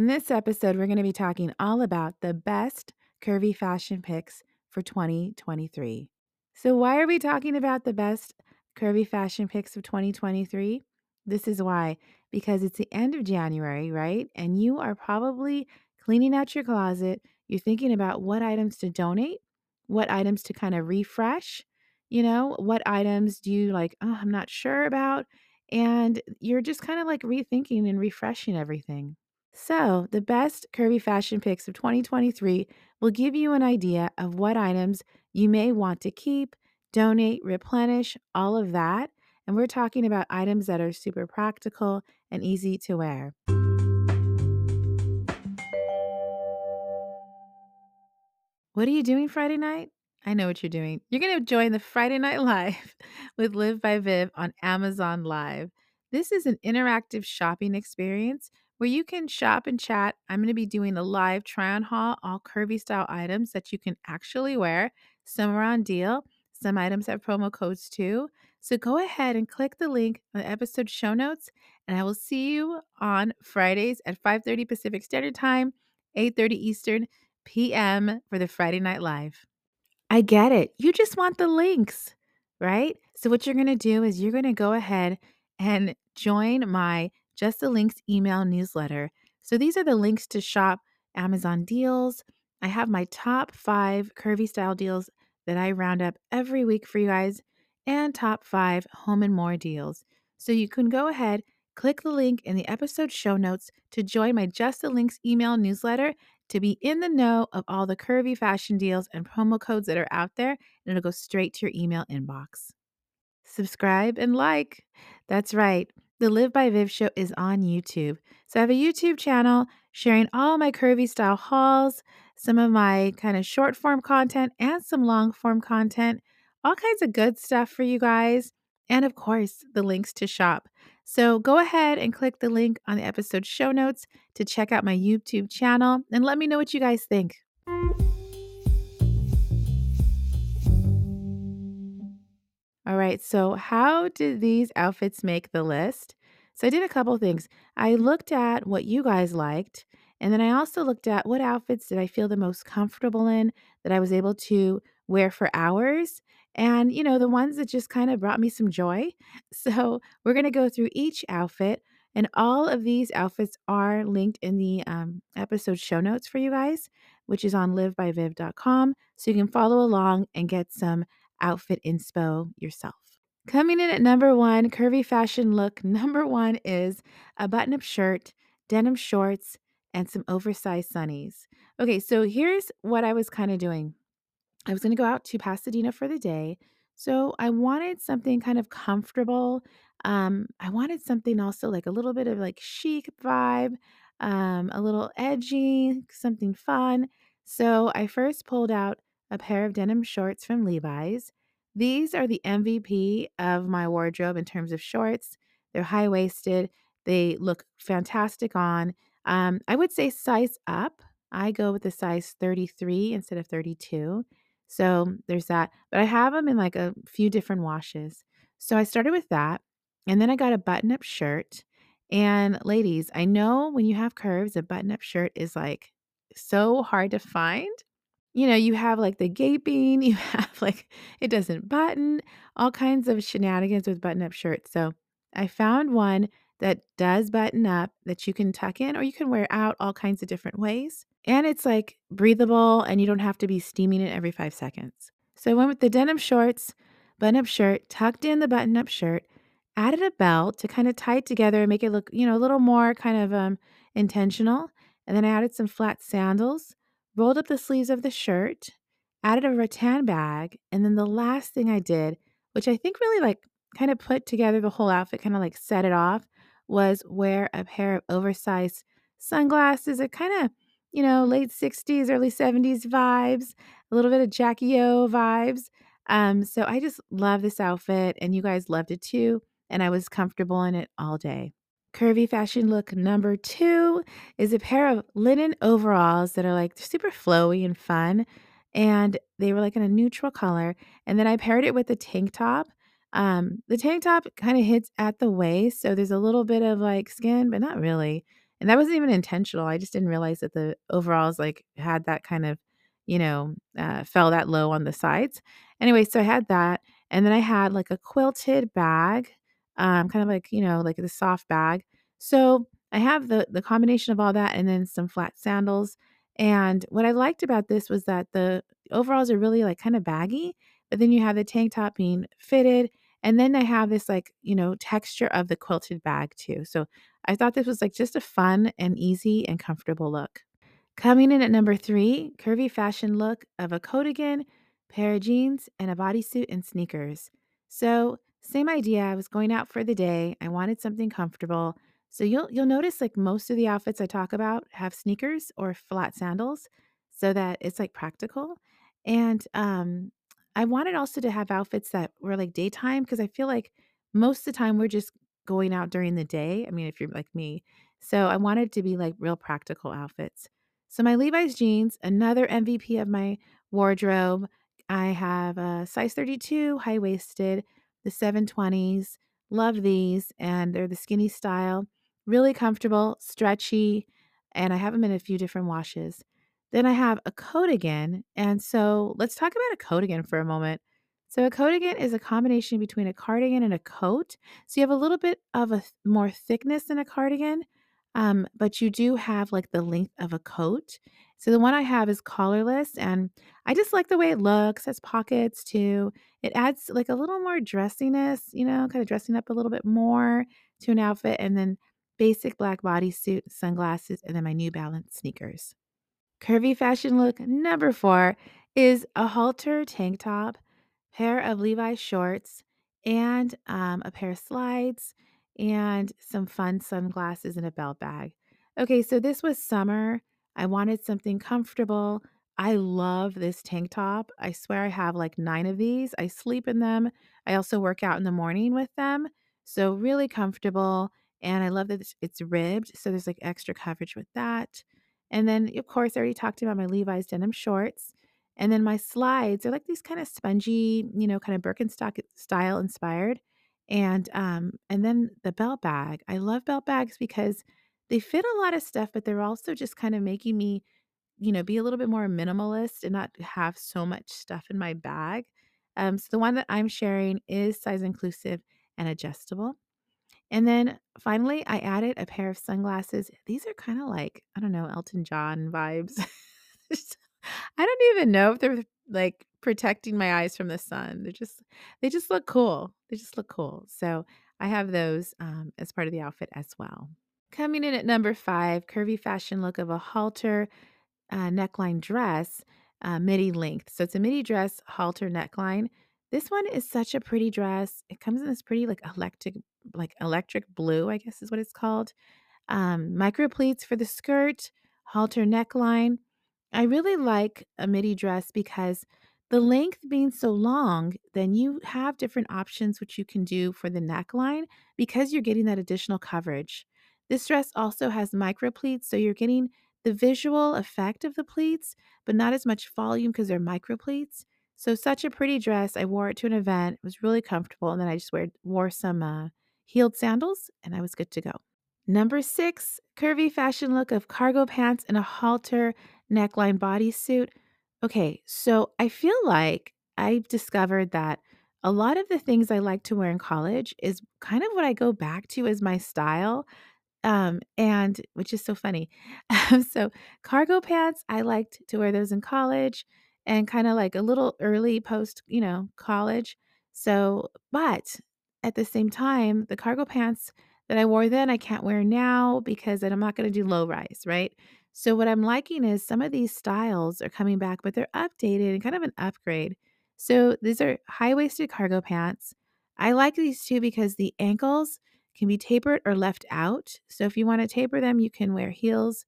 In this episode, we're going to be talking all about the best curvy fashion picks for 2023. So, why are we talking about the best curvy fashion picks of 2023? This is why, because it's the end of January, right? And you are probably cleaning out your closet. You're thinking about what items to donate, what items to kind of refresh, you know, what items do you like, oh, I'm not sure about. And you're just kind of like rethinking and refreshing everything. So, the best curvy fashion picks of 2023 will give you an idea of what items you may want to keep, donate, replenish, all of that. And we're talking about items that are super practical and easy to wear. What are you doing Friday night? I know what you're doing. You're going to join the Friday Night Live with Liv by Viv on Amazon Live. This is an interactive shopping experience where you can shop and chat. I'm going to be doing a live try on haul, all curvy style items that you can actually wear. Some are on deal, some items have promo codes too. So go ahead and click the link on the episode show notes, and I will see you on Fridays at 5:30 Pacific Standard Time, 8:30 Eastern p.m. for the Friday Night Live. I get it. You just want the links, right? So what you're going to do is you're going to go ahead and join my just the links email newsletter. So these are the links to shop Amazon deals. I have my top five curvy style deals that I round up every week for you guys, and top five home and more deals. So you can go ahead, click the link in the episode show notes to join my Just the Links email newsletter to be in the know of all the curvy fashion deals and promo codes that are out there, and it'll go straight to your email inbox. Subscribe and like. That's right. The Liv by Viv show is on YouTube. So I have a YouTube channel sharing all my curvy style hauls, some of my kind of short form content, and some long form content. All kinds of good stuff for you guys. And of course, the links to shop. So go ahead and click the link on the episode show notes to check out my YouTube channel and let me know what you guys think. All right, so how did these outfits make the list? So I did a couple things. I looked at what you guys liked, and then I also looked at what outfits did I feel the most comfortable in that I was able to wear for hours, and you know, the ones that just kind of brought me some joy. So we're going to go through each outfit, and all of these outfits are linked in the um, episode show notes for you guys, which is on livbyviv.com. So you can follow along and get some outfit inspo yourself. Coming in at number one, curvy fashion look number one is a button up shirt, denim shorts, and some oversized sunnies. Okay, so here's what I was kind of doing I was going to go out to Pasadena for the day. So I wanted something kind of comfortable. Um, I wanted something also like a little bit of like chic vibe, um, a little edgy, something fun. So I first pulled out a pair of denim shorts from Levi's. These are the MVP of my wardrobe in terms of shorts. They're high waisted, they look fantastic on. Um, I would say size up. I go with the size 33 instead of 32. So there's that. But I have them in like a few different washes. So I started with that. And then I got a button up shirt. And ladies, I know when you have curves, a button up shirt is like so hard to find you know, you have like the gaping, you have like it doesn't button, all kinds of shenanigans with button up shirts. So I found one that does button up that you can tuck in or you can wear out all kinds of different ways. And it's like breathable and you don't have to be steaming it every five seconds. So I went with the denim shorts, button up shirt, tucked in the button up shirt, added a belt to kind of tie it together and make it look, you know, a little more kind of um, intentional. And then I added some flat sandals rolled up the sleeves of the shirt, added a rattan bag, and then the last thing I did, which I think really like kind of put together the whole outfit, kind of like set it off, was wear a pair of oversized sunglasses. It kind of you know, late 60s, early 70s vibes, a little bit of Jackie O vibes. Um, so I just love this outfit, and you guys loved it too, and I was comfortable in it all day. Curvy fashion look number 2 is a pair of linen overalls that are, like, super flowy and fun, and they were, like, in a neutral color, and then I paired it with a tank top. Um, the tank top kinda hits at the waist, so there's a little bit of, like, skin, but not really, and that wasn't even intentional, I just didn't realize that the overalls, like, had that kind of, you know, uh, fell that low on the sides. Anyway, so I had that, and then I had, like, a quilted bag, um, kind of like, you know, like the soft bag. So I have the the combination of all that and then some flat sandals. And what I liked about this was that the overalls are really like kind of baggy, but then you have the tank top being fitted. And then I have this like, you know, texture of the quilted bag too. So I thought this was like just a fun and easy and comfortable look. Coming in at number three, curvy fashion look of a coatigan, pair of jeans, and a bodysuit and sneakers. So, same idea. I was going out for the day. I wanted something comfortable. So you'll you'll notice like most of the outfits I talk about have sneakers or flat sandals so that it's like practical. And um I wanted also to have outfits that were like daytime because I feel like most of the time we're just going out during the day. I mean, if you're like me. So I wanted to be like real practical outfits. So my Levi's jeans, another MVP of my wardrobe. I have a size 32 high waisted, the 720s. Love these, and they're the skinny style, really comfortable, stretchy, and I have them in a few different washes. Then I have a coatigan, and so let's talk about a coatigan for a moment. So a coatigan is a combination between a cardigan and a coat. So you have a little bit of a th- more thickness than a cardigan, um, but you do have like the length of a coat. So the one I have is collarless, and I just like the way it looks. Has pockets too. It adds like a little more dressiness, you know, kind of dressing up a little bit more to an outfit, and then basic black bodysuit, sunglasses, and then my New Balance sneakers. Curvy fashion look number 4 is a halter tank top, pair of Levi's shorts, and, um, a pair of slides, and some fun sunglasses and a belt bag. Okay, so this was summer. I wanted something comfortable. I love this tank top. I swear I have, like, 9 of these. I sleep in them. I also work out in the morning with them, so really comfortable, and I love that it's it's ribbed, so there's, like, extra coverage with that. And then, of course, I already talked about my Levi's denim shorts. And then my slides are like these kind of spongy, you know, kind of Birkenstock style inspired. And um, and then the belt bag. I love belt bags because they fit a lot of stuff, but they're also just kind of making me, you know, be a little bit more minimalist and not have so much stuff in my bag. Um, so the one that I'm sharing is size inclusive and adjustable. And then finally, I added a pair of sunglasses. These are kinda like, I don't know, Elton John vibes. I don't even know if they're, like, protecting my eyes from the sun. They're just they just look cool. They just look cool. So, I have those, um, as part of the outfit as well. Coming in at number 5, curvy fashion look of a halter uh, neckline dress, uh, midi length. So it's a midi dress halter neckline. This one is such a pretty dress. It comes in this pretty like electric, like electric blue, I guess is what it's called. Um, micro pleats for the skirt, halter neckline. I really like a midi dress because the length being so long, then you have different options which you can do for the neckline because you're getting that additional coverage. This dress also has micro pleats, so you're getting the visual effect of the pleats, but not as much volume because they're micro pleats. So such a pretty dress. I wore it to an event. It was really comfortable, and then I just wore some uh, heeled sandals, and I was good to go. Number six, curvy fashion look of cargo pants and a halter neckline bodysuit. Okay, so I feel like I've discovered that a lot of the things I like to wear in college is kind of what I go back to as my style. Um, and which is so funny. Um, so cargo pants, I liked to wear those in college and kinda like a little early post, you know, college. So but at the same time, the cargo pants that I wore then, I can't wear now because then I'm not gonna do low rise, right? So what I'm liking is some of these styles are coming back, but they're updated and kind of an upgrade. So these are high-waisted cargo pants. I like these too because the ankles can be tapered or left out. So if you want to taper them, you can wear heels.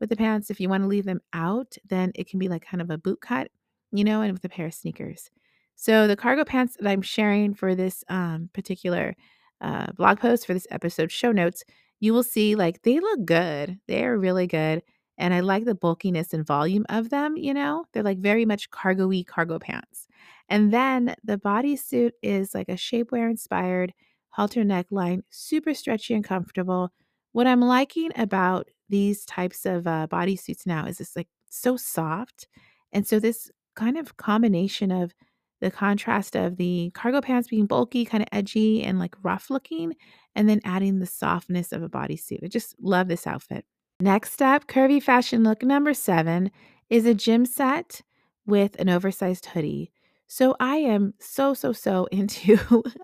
with the pants. If you want to leave them out, then it can be like kind of a boot cut, you know, and with a pair of sneakers. So the cargo pants that I'm sharing for this um, particular uh, blog post for this episode show notes, you will see like they look good. They're really good. And I like the bulkiness and volume of them, you know? They're like very much cargo-y cargo pants. And then the bodysuit is like a shapewear inspired halter neckline, super stretchy and comfortable. What I'm liking about these types of uh, bodysuits now is it's like so soft. And so this kind of combination of the contrast of the cargo pants being bulky, kind of edgy and like rough looking, and then adding the softness of a bodysuit. I just love this outfit. Next up, curvy fashion look number seven is a gym set with an oversized hoodie. So I am so, so, so into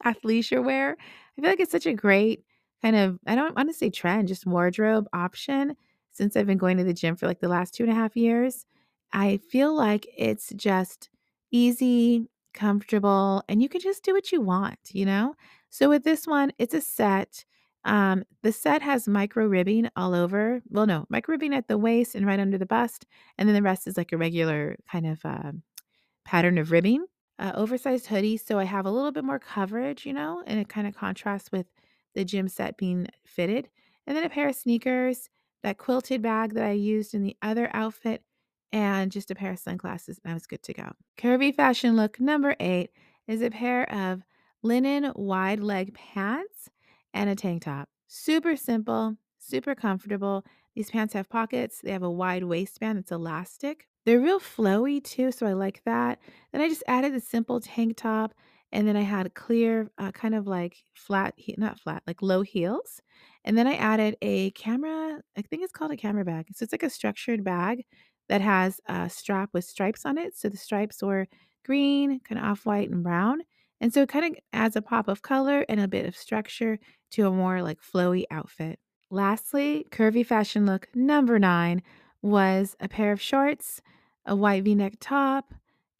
athleisure wear. I feel like it's such a great kind of, I don't want to say trend, just wardrobe option since I've been going to the gym for like the last two and a half years. I feel like it's just easy, comfortable, and you can just do what you want, you know? So with this one, it's a set. Um, the set has micro ribbing all over. Well, no, micro ribbing at the waist and right under the bust, and then the rest is like a regular kind of uh, pattern of ribbing. Uh, oversized hoodie, so I have a little bit more coverage, you know, and it kind of contrasts with the gym set being fitted. And then a pair of sneakers, that quilted bag that I used in the other outfit, and just a pair of sunglasses, and I was good to go. Curvy fashion look number eight is a pair of linen wide leg pants and a tank top. Super simple, super comfortable. These pants have pockets, they have a wide waistband that's elastic. They're real flowy too, so I like that. Then I just added the simple tank top, and then I had a clear, uh, kind of like flat, not flat, like low heels. And then I added a camera, I think it's called a camera bag. So it's like a structured bag that has a strap with stripes on it. So the stripes were green, kind of off white, and brown. And so it kind of adds a pop of color and a bit of structure to a more like flowy outfit. Lastly, curvy fashion look number nine was a pair of shorts, a white v neck top,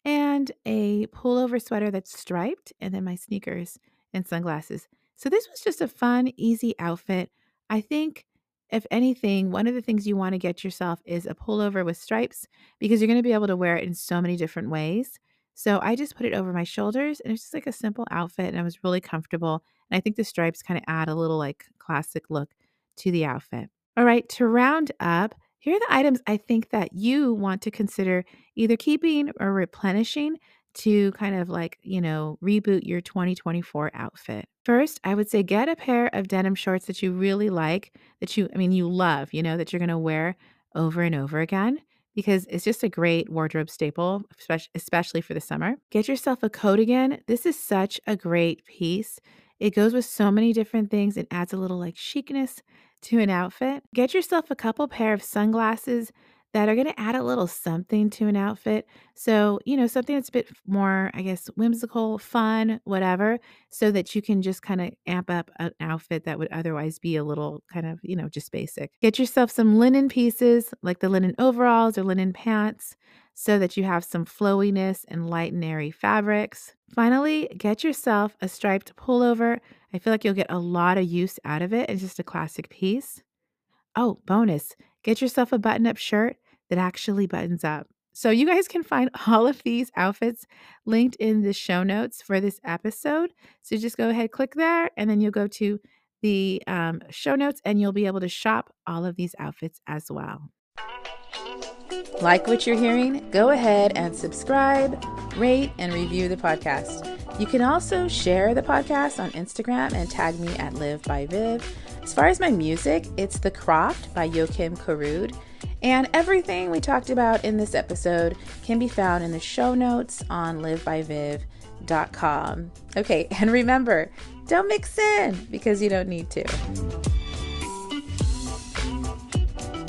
and a pullover sweater that's striped, and then my sneakers and sunglasses. So this was just a fun, easy outfit. I think, if anything, one of the things you want to get yourself is a pullover with stripes because you're going to be able to wear it in so many different ways. So I just put it over my shoulders and it's just like a simple outfit and I was really comfortable. And I think the stripes kind of add a little like classic look to the outfit. All right, to round up, here are the items I think that you want to consider either keeping or replenishing to kind of like, you know, reboot your 2024 outfit. First, I would say get a pair of denim shorts that you really like, that you, I mean, you love, you know, that you're going to wear over and over again because it's just a great wardrobe staple, especially for the summer. Get yourself a coatigan. This is such a great piece. It goes with so many different things and adds a little like chicness to an outfit. Get yourself a couple pair of sunglasses that are going to add a little something to an outfit. So, you know, something that's a bit more, I guess, whimsical, fun, whatever, so that you can just kind of amp up an outfit that would otherwise be a little kind of, you know, just basic. Get yourself some linen pieces like the linen overalls or linen pants so that you have some flowiness and light and airy fabrics. Finally, get yourself a striped pullover. I feel like you'll get a lot of use out of it. It's just a classic piece. Oh, bonus, get yourself a button up shirt that actually buttons up. So, you guys can find all of these outfits linked in the show notes for this episode. So, just go ahead, click there, and then you'll go to the um, show notes and you'll be able to shop all of these outfits as well. Like what you're hearing? Go ahead and subscribe, rate, and review the podcast. You can also share the podcast on Instagram and tag me at Liv by Viv. As far as my music, it's The Croft by Joakim Karud. And everything we talked about in this episode can be found in the show notes on livbyviv.com. Okay, and remember, don't mix in because you don't need to.